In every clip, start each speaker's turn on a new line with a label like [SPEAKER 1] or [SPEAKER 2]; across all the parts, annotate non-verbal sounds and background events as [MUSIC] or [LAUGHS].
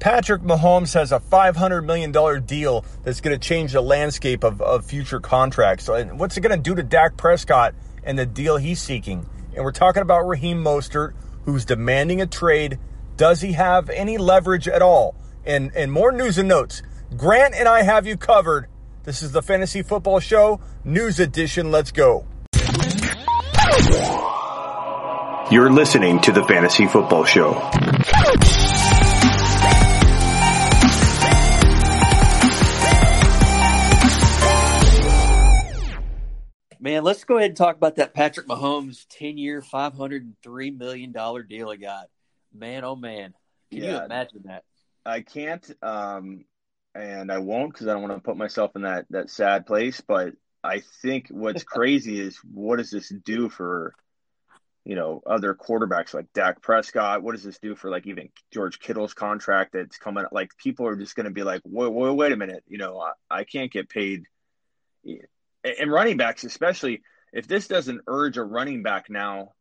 [SPEAKER 1] Patrick Mahomes has a $500 million deal that's going to change the landscape of, of future contracts. What's it going to do to Dak Prescott and the deal he's seeking? And we're talking about Raheem Mostert, who's demanding a trade. Does he have any leverage at all? And, and more news and notes. Grant and I have you covered. This is the Fantasy Football Show, News Edition. Let's go.
[SPEAKER 2] You're listening to the Fantasy Football Show.
[SPEAKER 3] Man, let's go ahead and talk about that Patrick Mahomes 10 year, $503 million deal he got. Man, oh man. Can yeah, you imagine that?
[SPEAKER 4] I can't, um, and I won't because I don't want to put myself in that, that sad place. But I think what's [LAUGHS] crazy is what does this do for, you know, other quarterbacks like Dak Prescott? What does this do for like even George Kittle's contract that's coming? Like people are just going to be like, wait, wait, wait a minute, you know, I, I can't get paid and running backs especially if this doesn't urge a running back now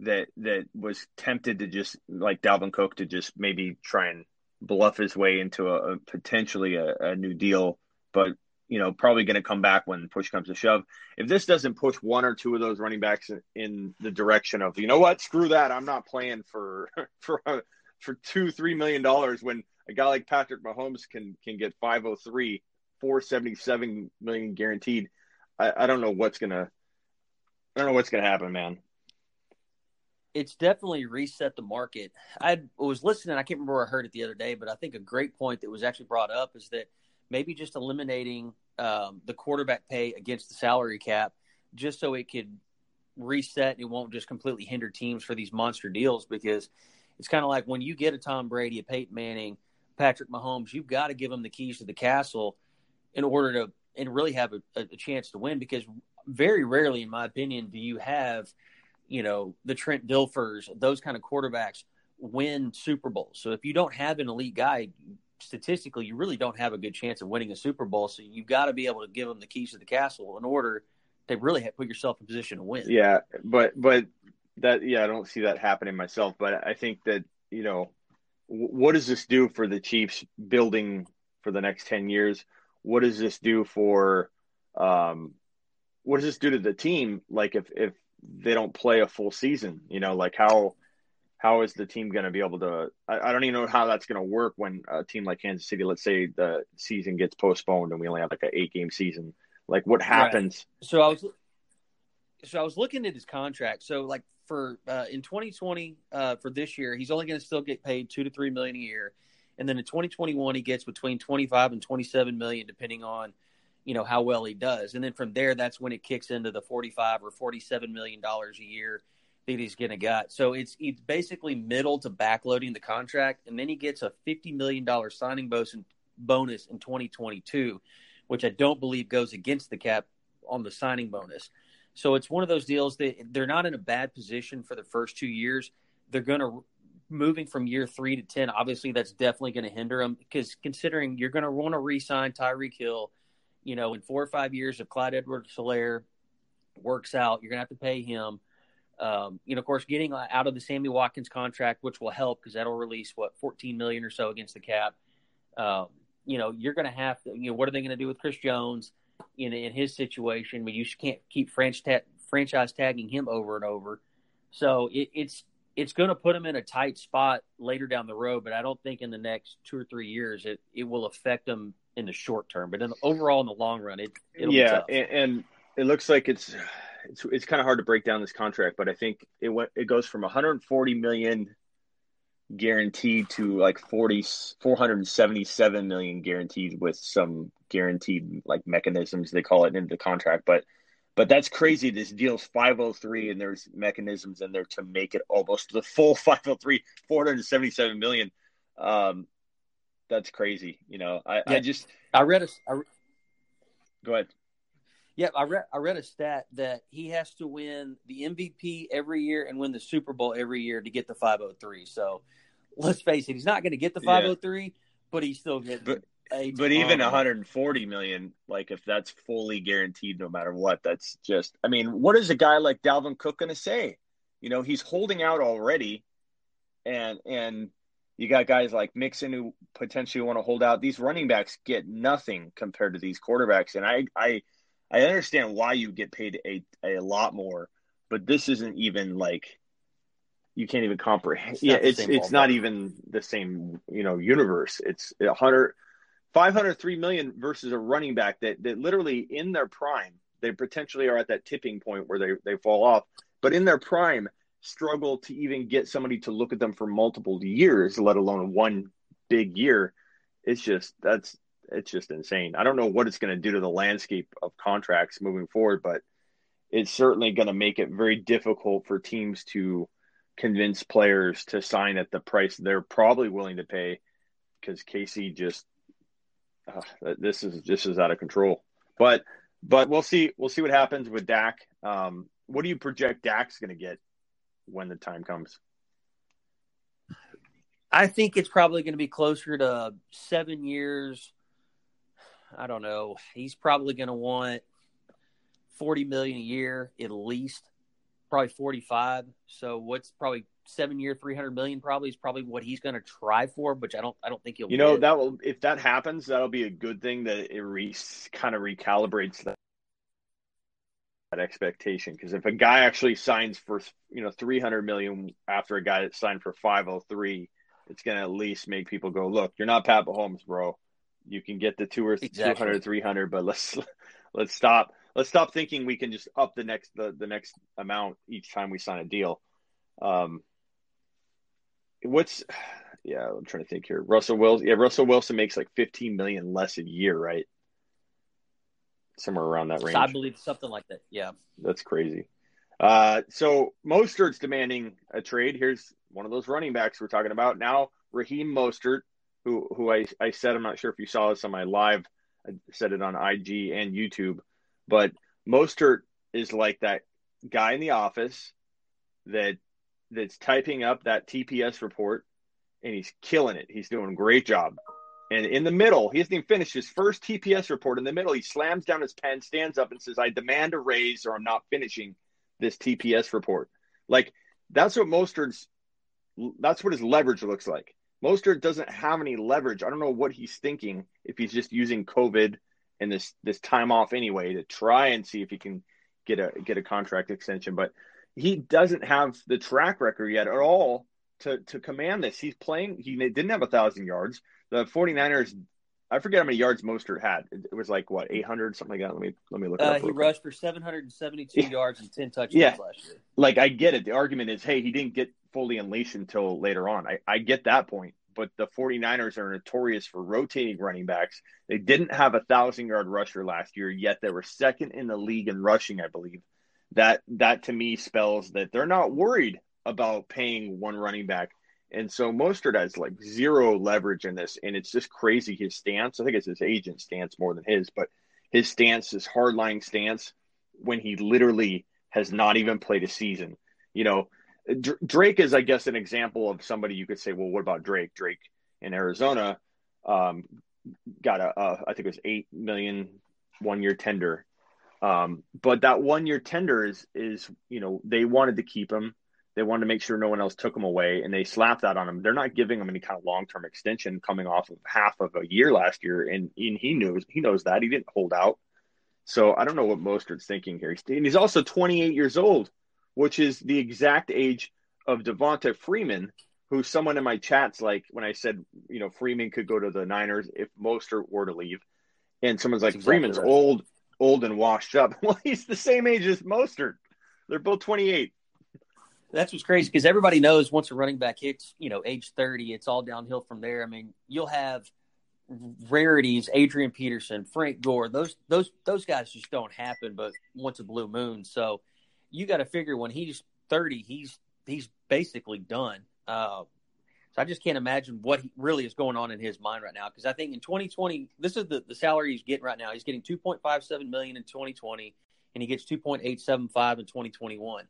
[SPEAKER 4] that that was tempted to just like Dalvin Cook to just maybe try and bluff his way into a, a potentially a, a, new deal, but you know probably going to come back when push comes to shove. If this doesn't push one or two of those running backs in, in the direction of you know what, screw that, I'm not playing for [LAUGHS] for uh, for two three million dollars when a guy like Patrick Mahomes can can get 503, 477 million guaranteed I, I don't know what's gonna I don't know what's gonna happen, man.
[SPEAKER 3] It's definitely reset the market. I was listening. I can't remember where I heard it the other day, but I think a great point that was actually brought up is that maybe just eliminating um, the quarterback pay against the salary cap, just so it could reset and it won't just completely hinder teams for these monster deals. Because it's kind of like when you get a Tom Brady, a Peyton Manning, Patrick Mahomes, you've got to give them the keys to the castle in order to and really have a, a chance to win because very rarely, in my opinion, do you have, you know, the Trent Dilfers, those kind of quarterbacks win Super Bowls. So if you don't have an elite guy, statistically, you really don't have a good chance of winning a Super Bowl. So you've got to be able to give them the keys to the castle in order to really put yourself in position to win.
[SPEAKER 4] Yeah, but but that yeah, I don't see that happening myself. But I think that you know, what does this do for the Chiefs building for the next ten years? What does this do for um, what does this do to the team? Like if if they don't play a full season you know like how how is the team going to be able to I, I, don't even know how that's going to work when a team like kansas city let's say the season gets postponed and we only have like an eight game season like what happens?
[SPEAKER 3] Right. so i was so i was looking at his contract. So like for uh, in 2020 uh, for this year he's only going to still get paid two to three million a year and then in 2021 he gets between 25 and 27 million depending on you know how well he does. And then from there that's when it kicks into the 45 or 47 million dollars a year that he's going to get so it's it's basically middle to backloading the contract. And then he gets a 50 million dollar signing bonus in, 2022 which I don't believe goes against the cap on the signing bonus. So it's one of those deals that they're not in a bad position for the first two years. They're going to moving from year three to 10, obviously that's definitely going to hinder them because considering you're going to want to re sign Tyreek Hill, you know, in four or five years, if Clyde Edwards Helaire works out, you're going to have to pay him. Um, you know, of course, getting out of the Sammy Watkins contract, which will help because that'll release what 14 million or so against the cap. Um, you know, you're going to have to. You know, what are they going to do with Chris Jones in in his situation? But you can't keep franchise franchise tagging him over and over. So it, it's it's going to put them in a tight spot later down the road, but I don't think in the next two or three years it, it will affect them in the short term. But in the, overall, in the long run, it
[SPEAKER 4] yeah, and, and, it looks like it's it's it's kind of hard to break down this contract, but I think it went it goes from 140 million guaranteed to like 40 477 million guaranteed with some guaranteed like mechanisms they call it into the contract, but but that's crazy. This deal's 503 and there's mechanisms in there to make it almost the full [LAUGHS] 503, 477 million. Um, that's crazy. You know, I, yeah. I just,
[SPEAKER 3] I read a, I,
[SPEAKER 4] go ahead.
[SPEAKER 3] Yeah, I read I read a stat that he has to win the MVP every year and win the Super Bowl every year to get the 503. So let's face it, he's not going to get the 503, yeah. but he's still getting.
[SPEAKER 4] But but even 140 million, like if that's fully guaranteed, no matter what, that's just. I mean, what is a guy like Dalvin Cook going to say? You know, he's holding out already, and and You got guys like Mixon who potentially want to hold out. These running backs get nothing compared to these quarterbacks, and I I I understand why you get paid a a lot more, but this isn't even like you can't even comprehend.
[SPEAKER 3] It's
[SPEAKER 4] yeah, it's it's
[SPEAKER 3] ballpark.
[SPEAKER 4] not even the same you know universe. It's a hundred. 503 million versus a running back that, that literally in their prime, they potentially are at that tipping point where they, they fall off, but in their prime struggle to even get somebody to look at them for multiple years, let alone one big year. It's just, that's, it's just insane. I don't know what it's going to do to the landscape of contracts moving forward, but it's certainly going to make it very difficult for teams to convince players to sign at the price they're probably willing to pay because KC just uh, this is this is out of control. But but we'll see we'll see what happens with Dak. Um, what do you project Dak's going to get when the time comes?
[SPEAKER 3] I think it's probably going to be closer to seven years. I don't know. He's probably going to want forty million a year at least, probably forty-five. So what's probably seven year, three hundred million? Probably is probably what he's going to try for. Which I don't, I don't think he'll.
[SPEAKER 4] You know that will if that happens, that'll be a good thing that it re, kind of recalibrates that, that expectation. Because if a guy actually signs for you know three hundred million after a guy that signed for five hundred three, it's going to at least make people go, look, you're not Pat Mahomes, bro. You can get the two or
[SPEAKER 3] Exactly.
[SPEAKER 4] 200, 300, but let's let's stop let's stop thinking we can just up the next the, the next amount each time we sign a deal. Um, what's [SIGHS] yeah, I'm trying to think here. Russell Wilson, yeah, Russell Wilson makes like 15 million less a year, right? Somewhere around that range.
[SPEAKER 3] I believe something like that. Yeah.
[SPEAKER 4] That's crazy. Uh, so Mostert's demanding a trade. Here's one of those running backs we're talking about now. Raheem Mostert, who who I, I said I'm not sure if you saw this on my live. I said it on IG and YouTube, but Mostert is like that guy in the office that that's typing up that TPS report, and he's killing it. He's doing a great job. And in the middle, he hasn't even finished his first TPS report. In the middle, he slams down his pen, stands up, and says, "I demand a raise, or I'm not finishing this TPS report." Like that's what Mostert's. That's what his leverage looks like. Mostert doesn't have any leverage. I don't know what he's thinking if he's just using COVID and this this time off anyway to try and see if he can get a get a contract extension. But he doesn't have the track record yet at all to to command this. He's playing. He didn't have a thousand yards. The 49ers. I forget how many yards Mostert had. It was like what 800 something like that. Let me let me look. It
[SPEAKER 3] Uh,
[SPEAKER 4] up
[SPEAKER 3] he
[SPEAKER 4] real quick.
[SPEAKER 3] rushed for 772
[SPEAKER 4] Yeah.
[SPEAKER 3] yards and 10 touchdowns
[SPEAKER 4] Yeah.
[SPEAKER 3] last year.
[SPEAKER 4] like I get it. The argument is, hey, he didn't get fully unleashed until later on. I, I get that point. But the 49ers are notorious for rotating running backs. They didn't have a thousand yard rusher last year, yet they were second in the league in rushing, I believe. That that to me spells that they're not worried about paying one running back. And so Mostert has like zero leverage in this, and it's just crazy his stance. I think it's his agent stance more than his, but his stance, his hardline stance, when he literally has not even played a season. You know, Dr- Drake is, I guess, an example of somebody you could say, well, what about Drake? Drake in Arizona um, got a, a, I think it was eight million one year tender. Um, but that one year tender is, is, you know, they wanted to keep him. They wanted to make sure no one else took him away, and they slapped that on him. They're not giving him any kind of long term extension coming off of half of a year last year, and, and he knows he knows that he didn't hold out. So I don't know what Mostert's thinking here. He's, and he's also 28 years old, which is the exact age of Devonta Freeman, who someone in my chats like when I said you know Freeman could go to the Niners if Mostert were to leave, and someone's like
[SPEAKER 3] exactly
[SPEAKER 4] Freeman's
[SPEAKER 3] right.
[SPEAKER 4] old, old and washed up. [LAUGHS] Well, he's the same age as Mostert. They're both 28.
[SPEAKER 3] That's what's crazy because everybody knows once a running back hits, you know, age 30, it's all downhill from there. I mean, you'll have rarities, Adrian Peterson, Frank Gore, those those those guys just don't happen but once a blue moon. So you got to figure when he's 30, he's he's basically done. Uh, so I just can't imagine what he really is going on in his mind right now because I think in 2020, this is the, the salary he's getting right now. He's getting 2.57 million in 2020 and he gets 2.875 in 2021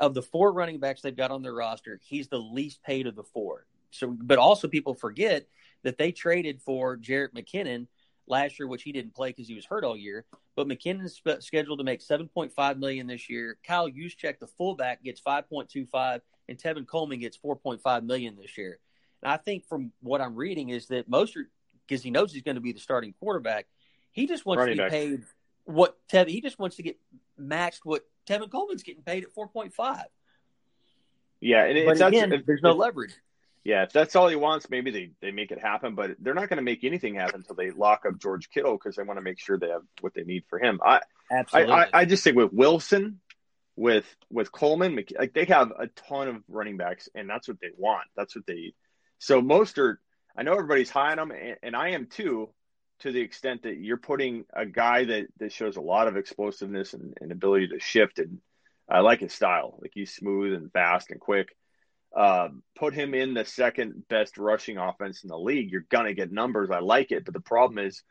[SPEAKER 3] of the four running backs they've got on their roster, he's the least paid of the four. So, but also people forget that they traded for Jerick McKinnon last year, which he didn't play because he was hurt all year. But McKinnon's spe- scheduled to make seven point five million this year. Kyle Juszczyk, the fullback, gets five point two five, and Tevin Coleman gets four point five million this year. And I think from what I'm reading is that Mostert, because he knows he's going to be the starting quarterback, he just wants
[SPEAKER 4] Running
[SPEAKER 3] to be
[SPEAKER 4] back.
[SPEAKER 3] paid what Tevin. He just wants to get matched what Tevin Coleman's getting paid at 4.5.
[SPEAKER 4] Yeah, and
[SPEAKER 3] But
[SPEAKER 4] it's
[SPEAKER 3] again, there's no leverage.
[SPEAKER 4] Yeah, if that's all he wants, maybe they, they make it happen, but they're not going to make anything happen until they lock up George Kittle because they want to make sure they have what they need for him. I, I,
[SPEAKER 3] Absolutely.
[SPEAKER 4] I, I just think with Wilson, with with Coleman, like they have a ton of running backs, and that's what they want. That's what they. So Mostert, I know everybody's high on him, and, and I am too, to the extent that you're putting a guy that that shows a lot of explosiveness and, and ability to shift, and I like his style. Like he's smooth and fast and quick. Um, put him in the second best rushing offense in the league. You're gonna get numbers. I like it, but the problem is,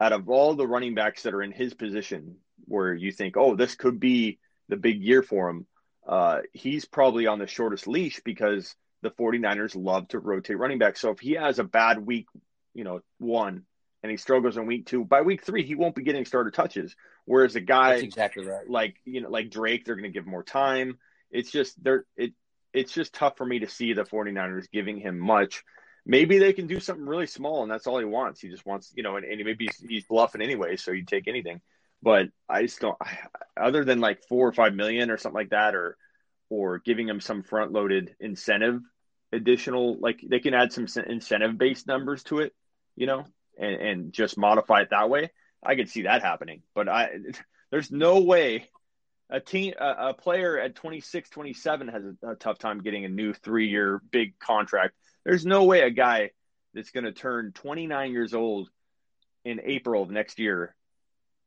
[SPEAKER 4] out of all the running backs that are in his position, where you think, oh, this could be the big year for him, uh, he's probably on the shortest leash because the 49ers love to rotate running backs. So if he has a bad week, you know, one, and he struggles in week two, by week three, he won't be getting starter touches. Whereas a guy
[SPEAKER 3] That's exactly right.
[SPEAKER 4] like you know like Drake they're going to give more time it's just they're it it's just tough for me to see the 49ers giving him much. Maybe they can do something really small and that's all he wants. He just wants you know and, and maybe he's, he's bluffing anyway so you take anything. But I just don't other than like 4 or 5 million or something like that or or giving him some front loaded incentive additional like they can add some incentive based numbers to it you know and and just modify it that way. I could see that happening but I [LAUGHS] there's no way a team a, a player at 26 27 has a, a tough time getting a new 3 year big contract. There's no way a guy that's going to turn 29 years old in April of next year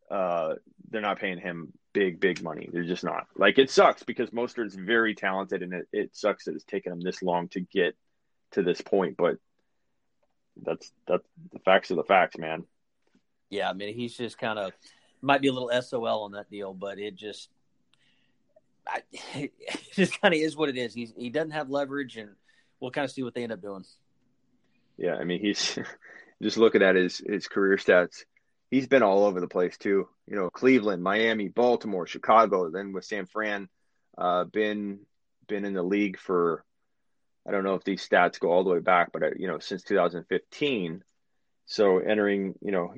[SPEAKER 4] uh they're not paying him big big money. They're just not. Like it sucks because Mostert is very talented and it, it sucks that it's taken him this long to get to this point but that's that's the facts of the facts man.
[SPEAKER 3] Yeah, I mean, he's just kind of might be a little SOL on that deal, but it just, I, [LAUGHS] it just kind of is what it is. He's he doesn't have leverage, and we'll kind of see what they end up doing.
[SPEAKER 4] Yeah, I mean he's [LAUGHS] just looking at his his career stats. He's been all over the place too. You know, Cleveland, Miami, Baltimore, Chicago, then with San Fran, uh, been been in the league for I don't know if these stats go all the way back, but uh, you know since 2015. So entering, you know,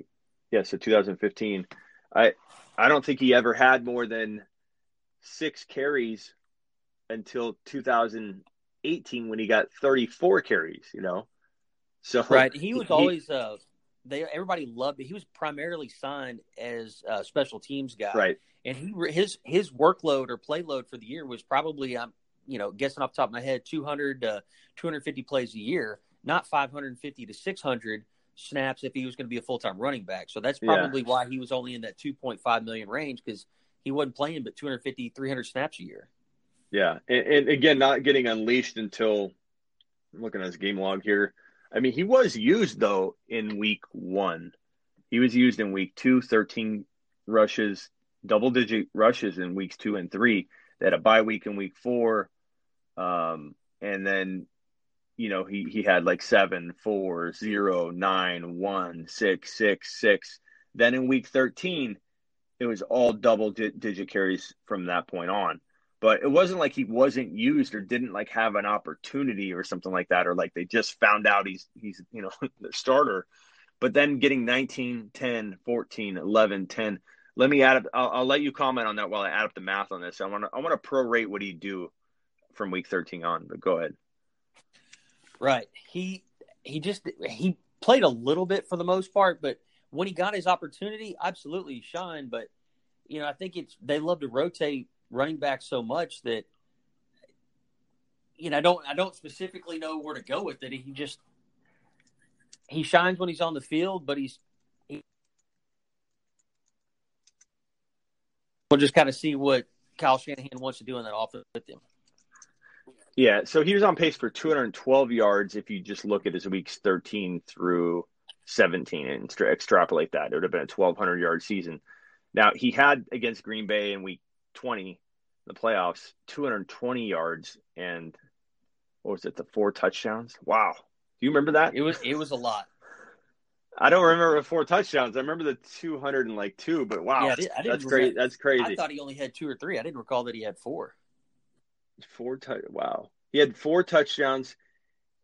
[SPEAKER 4] yeah, so 2015. I I don't think he ever had more than six carries until 2018 when he got 34 carries. You know, so [LAUGHS]
[SPEAKER 3] Right, he was always uh, they everybody loved it. He was primarily signed as a special teams guy,
[SPEAKER 4] right.
[SPEAKER 3] and he his his workload or play load for the year was probably I'm you know guessing off the top of my head 200 to 250 plays a year, not 550 to 600 snaps if he was going to be a full time running back. So that's
[SPEAKER 4] Yeah.
[SPEAKER 3] probably why he was only in that 2.5 million range because he wasn't playing but 250 300 snaps a year.
[SPEAKER 4] Yeah, and, and again, not getting unleashed until I'm looking at his game log here. I mean, he was used though in week one. He was used in week two, 13 rushes, double digit rushes in weeks two and three. They had a bye week in week four. Um, and then, you know, he, he had like seven, four, zero, nine, one, six, six, six. Then in week 13, it was all double di- digit carries from that point on. But it wasn't like he wasn't used or didn't like have an opportunity or something like that or like they just found out he's he's you know [LAUGHS] the starter. But then getting 19 10 14 11 10 let me add up I'll, I'll let you comment on that while i add up the math on this. I want to i want to prorate what he do from week 13 on but go ahead.
[SPEAKER 3] Right. He he just he played a little bit for the most part, but when he got his opportunity, absolutely shine. But you know, I think it's they love to rotate running back so much that you know I don't I don't specifically know where to go with it. He just he shines when he's on the field, but he's he, we'll just kind of see what Kyle Shanahan wants to do in that offense with him.
[SPEAKER 4] Yeah, so he was on pace for 212 yards if you just look at his weeks 13 through 17 and extra- extrapolate that. It would have been a 1,200 yard season. Now, he had against Green Bay in week 20, the playoffs, 220 yards and what was it, the four touchdowns? Wow. Do you remember that?
[SPEAKER 3] It was it was a lot.
[SPEAKER 4] I don't remember the four touchdowns. I remember the 200 and like two, but wow.
[SPEAKER 3] Yeah, I did-
[SPEAKER 4] that's great. That's crazy.
[SPEAKER 3] I thought he only had two or three. I didn't recall that he had four.
[SPEAKER 4] Four tou- wow. He had four touchdowns.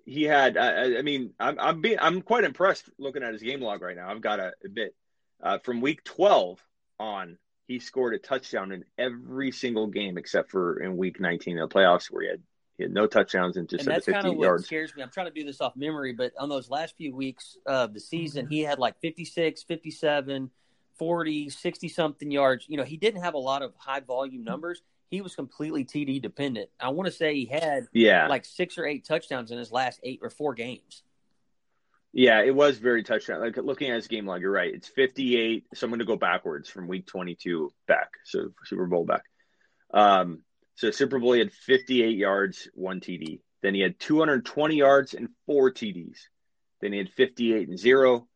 [SPEAKER 4] He had. I, I mean, I'm I'm being I'm quite impressed looking at his game log right now. I've got to admit, uh, from week 12 on, he scored a touchdown in every single game except for in week 19 in the playoffs where he had he had no touchdowns and just
[SPEAKER 3] and that's kind of what
[SPEAKER 4] yards.
[SPEAKER 3] scares me. I'm trying to do this off memory, but on those last few weeks of the season, he had like 56, 57, 40, 60 something yards. You know, he didn't have a lot of high volume numbers. He was completely TD dependent. I want to say he had
[SPEAKER 4] Yeah,
[SPEAKER 3] like six or eight touchdowns in his last eight or four games.
[SPEAKER 4] yeah, it was very touchdown. Like looking at his game log, you're right. It's 58. So I'm going to go backwards from week 22 back. So Super Bowl back. Um, so Super Bowl he had 58 yards, one TD. Then he had 220 yards and four TDs. Then he had 58 and zero.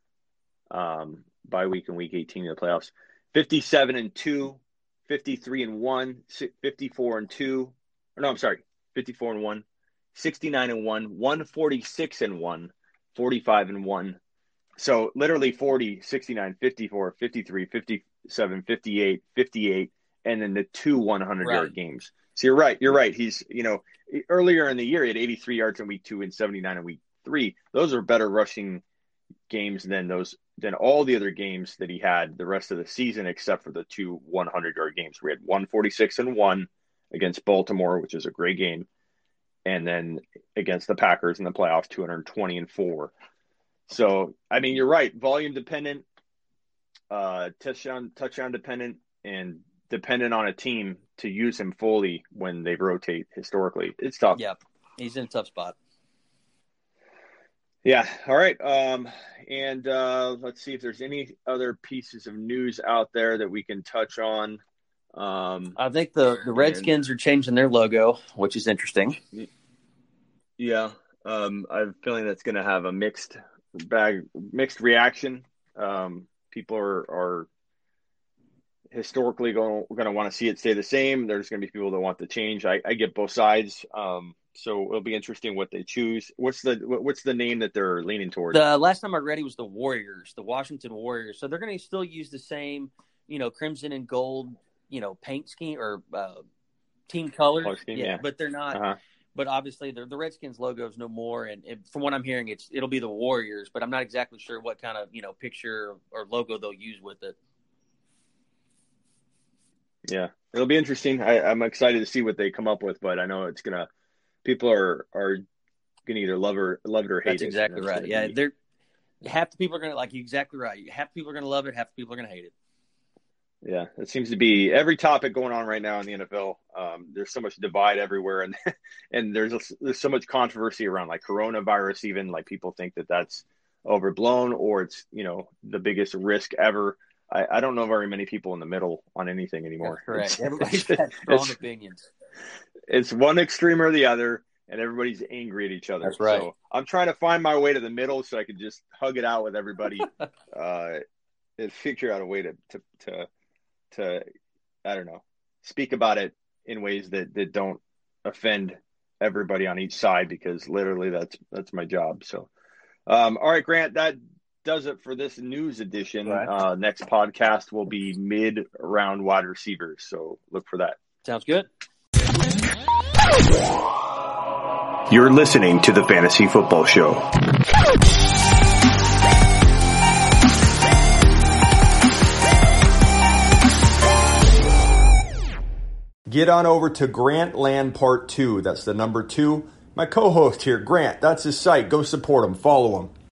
[SPEAKER 4] Um, by week in week 18 in the playoffs. 57 and two, 53 and one, 54 and two. Or no, I'm sorry, 54 and one, 69 and one, 146 and one, 45 and one. So literally 40, 69, 54, 53, 57, 58, 58, and then the two 100
[SPEAKER 3] Right.
[SPEAKER 4] yard games. So you're right. You're right. He's, you know, earlier in the year, he had 83 yards in week two and 79 in week three. Those are better rushing games than those, than all the other games that he had the rest of the season, except for the two 100 yard games. We had 146 and one against Baltimore, which is a great game. And then against the Packers in the playoffs, 220 and four. So, I mean, you're right. Volume dependent, uh, touchdown, touchdown dependent, and dependent on a team to use him fully when they rotate historically. It's tough.
[SPEAKER 3] Yep. He's in a tough spot.
[SPEAKER 4] Yeah. All right. Um, and uh, let's see if there's any other pieces of news out there that we can touch on. Um,
[SPEAKER 3] I think the, the Redskins are changing their logo, which is interesting.
[SPEAKER 4] yeah. Um, I have a feeling that's going to have a mixed bag, mixed reaction. Um, people are, are historically going going to want to see it stay the same. There's going to be people that want the change. I, I get both sides. Um, so it'll be interesting what they choose. What's the what's the name that they're leaning towards?
[SPEAKER 3] The last time I read it was the Warriors, the Washington Warriors. So they're going to still use the same, you know, crimson and gold, you know, paint scheme or uh, team colors.
[SPEAKER 4] Color scheme, yeah.
[SPEAKER 3] but they're not.
[SPEAKER 4] Uh-huh.
[SPEAKER 3] But obviously, the the Redskins logo is no more. And it, from what I'm hearing, it's it'll be the Warriors. But I'm not exactly sure what kind of you know picture or logo they'll use with it.
[SPEAKER 4] Yeah, it'll be interesting. I, I'm excited to see what they come up with, but I know it's gonna. People are are gonna either love or love it or hate it.
[SPEAKER 3] That's
[SPEAKER 4] it.
[SPEAKER 3] exactly
[SPEAKER 4] That's
[SPEAKER 3] right. Yeah,
[SPEAKER 4] be-
[SPEAKER 3] they're half the people are going to like you exactly right. Half the people are going to love it. Half the people are going to hate it.
[SPEAKER 4] yeah. It seems to be every topic going on right now in the NFL. Um, there's so much divide everywhere, and [LAUGHS] and there's there's so much controversy around like coronavirus. Even like people think that that's overblown or it's you know the biggest risk ever. I, I don't know very many people in the middle on anything anymore.
[SPEAKER 3] That's correct. Everybody's got strong opinions.
[SPEAKER 4] It's one extreme or the other, and everybody's angry at each other.
[SPEAKER 3] That's right.
[SPEAKER 4] So I'm trying to find my way to the middle so I can just hug it out with everybody, [LAUGHS] uh, and figure out a way to to to to I don't know speak about it in ways that that don't offend everybody on each side because literally that's that's my job. So, um, all right, Grant, that does it for this news edition.
[SPEAKER 3] Right.
[SPEAKER 4] Uh, next podcast will be mid round wide receivers, so look for that.
[SPEAKER 3] Sounds good.
[SPEAKER 2] You're listening to the Fantasy Football Show.
[SPEAKER 1] Get on over to Grant Land Part 2. That's the number two. My co host here, Grant, that's his site. Go support him, follow him.